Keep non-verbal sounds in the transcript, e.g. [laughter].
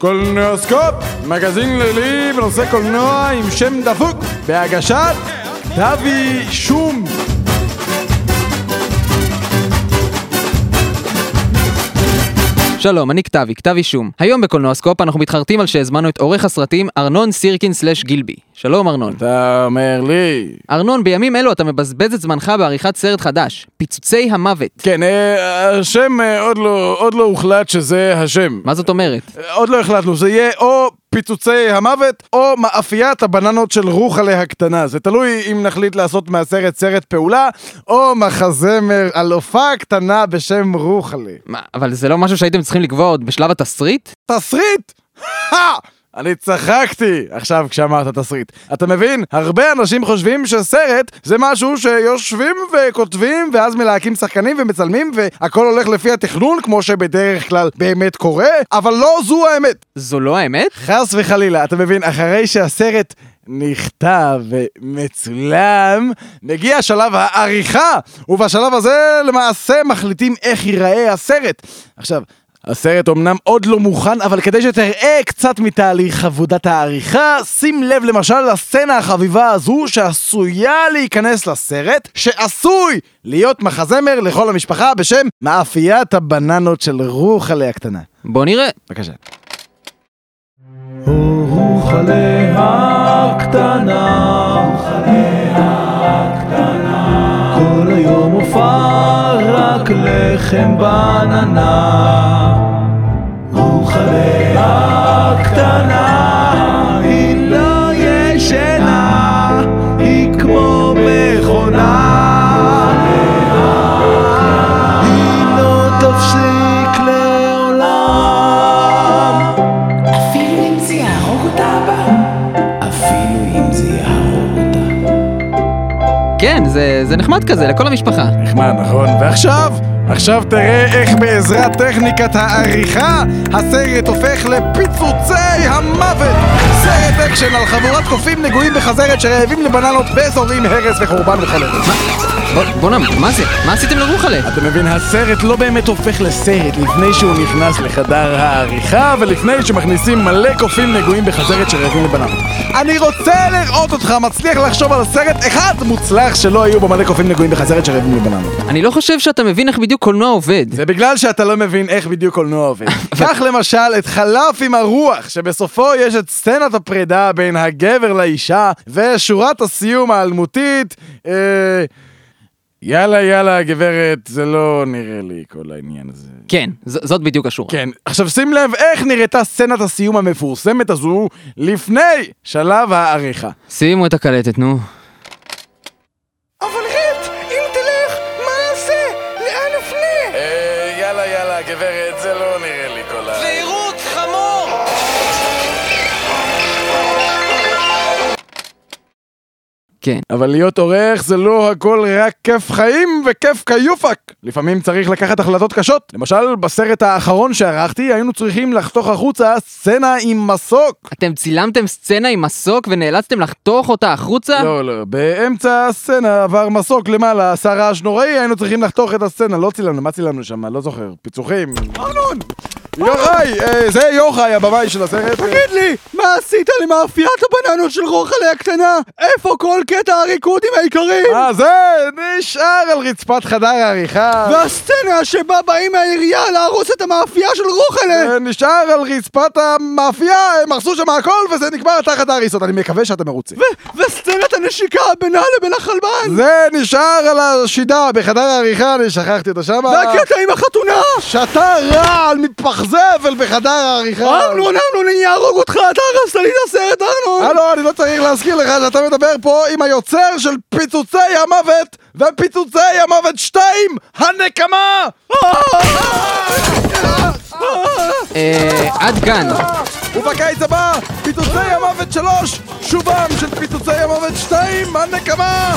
קולנועסקופ, מגזין לילי בנושא קולנוע עם שם דפוק, בהגשת דבי שום. שלום, אני דבי, דבי שום. היום בקולנועסקופ אנחנו מתחרטים על שהזמנו את עורך הסרטים ארנון סירקין סלש גילבי. שלום ארנון. אתה אומר לי... ארנון, בימים אלו אתה מבזבז את זמנך בעריכת סרט חדש, פיצוצי המוות. כן, אה, השם אה, עוד לא, עוד לא הוחלט שזה השם. מה זאת אומרת? אה, עוד לא החלטנו, זה יהיה או פיצוצי המוות או מאפיית הבננות של רוחלה הקטנה. זה תלוי אם נחליט לעשות מהסרט סרט פעולה או מחזמר על הופעה קטנה בשם רוחלה. מה, אבל זה לא משהו שהייתם צריכים לקבוע עוד בשלב התסריט? תסריט? [laughs] אני צחקתי עכשיו כשאמרת תסריט. אתה מבין? הרבה אנשים חושבים שסרט זה משהו שיושבים וכותבים ואז מלהקים שחקנים ומצלמים והכל הולך לפי התכנון כמו שבדרך כלל באמת קורה, אבל לא זו האמת. זו לא האמת? חס וחלילה, אתה מבין? אחרי שהסרט נכתב ומצולם, מגיע שלב העריכה, ובשלב הזה למעשה מחליטים איך ייראה הסרט. עכשיו, הסרט אמנם עוד לא מוכן, אבל כדי שתראה קצת מתהליך עבודת העריכה, שים לב למשל לסצנה החביבה הזו שעשויה להיכנס לסרט, שעשוי להיות מחזמר לכל המשפחה בשם מאפיית הבננות של רוחלה הקטנה. בוא נראה. בבקשה. רוחלה הקטנה, כל היום הופעה רק לחם בננה. היא לא ישנה, היא כמו מכונה. היא לא תפסיק לעולם. אפילו אם זה יהרוג אותה אבא? אפילו אם זה יהרוג אותה. כן, זה, זה נחמד כזה, לכל המשפחה. נחמד, נכון? ועכשיו, עכשיו תראה איך בעזרת טכניקת העריכה, הסרט הופך לפיצוצי המוות! סרט אקשן על חבורת קופים נגועים בחזרת שרעבים לבננות וזורים הרס וחורבן וחלק. בוא, בואנה, מה זה? מה עשיתם לרוחלה? אתה מבין, הסרט לא באמת הופך לסרט לפני שהוא נכנס לחדר העריכה ולפני שמכניסים מלא קופים נגועים בחזרת שרעבים לבננות. אני רוצה לראות אותך מצליח לחשוב על סרט אחד מוצלח שלא היו בו מלא קופים נגועים בחזרת שרעבים לבננות. אני לא חושב שאתה מבין איך בדיוק קולנוע עובד. זה בגלל שאתה לא מבין איך בדיוק קולנוע עובד. [laughs] קח למשל את חלף עם הרוח, שבסופו יש את סצנת הפרידה בין הגבר לאישה, ושורת הסיום האלמותית, אה... יאללה יאללה גברת, זה לא נראה לי כל העניין הזה. כן, ז- זאת בדיוק השורה. כן, עכשיו שים לב איך נראתה סצנת הסיום המפורסמת הזו לפני שלב העריכה. שימו את הקלטת, נו. אבל רט, אם תלך, מה אעשה? לאן אפנה? אה, יאללה יאללה גברת, זה לא נראה לי כל ה... כן. אבל להיות עורך זה לא הכל רק כיף חיים וכיף כיופק. לפעמים צריך לקחת החלטות קשות. למשל, בסרט האחרון שערכתי היינו צריכים לחתוך החוצה סצנה עם מסוק. אתם צילמתם סצנה עם מסוק ונאלצתם לחתוך אותה החוצה? לא, לא, באמצע הסצנה עבר מסוק למעלה, עשה רעש נוראי, היינו צריכים לחתוך את הסצנה, לא צילמנו, מה צילמנו שם? לא זוכר, פיצוחים. ארנון! יוחאי, אה, זה יוחאי, הבמאי של הסרט. תגיד לי, מה עשית למאפיית הבננות של רוחלה הקטנה? איפה כל קטע הריקודים העיקרי? מה זה? נשאר על רצפת חדר העריכה. והסצנה שבה באים מהעירייה להרוס את המאפייה של רוחלה! נשאר על רצפת המאפייה, הם הרסו שם הכל וזה נגמר תחת ההריסות, אני מקווה שאתה מרוצה. ו- וסצנת הנשיקה בינה לבין החלבן! זה נשאר על השידה בחדר העריכה, אני שכחתי אותו שם. והקטע עם החתונה! שתה רעל מתפח זבל בחדר העריכה. ארנון, ארנון, אני אהרוג אותך, אתה הרסת לי את הסרט, ארנון! הלו, אני לא צריך להזכיר לך שאתה מדבר פה עם היוצר של פיצוצי המוות ופיצוצי המוות 2, הנקמה! אה, עד כאן. ובקיץ הבא, פיצוצי המוות 3, שובם של פיצוצי המוות 2, הנקמה!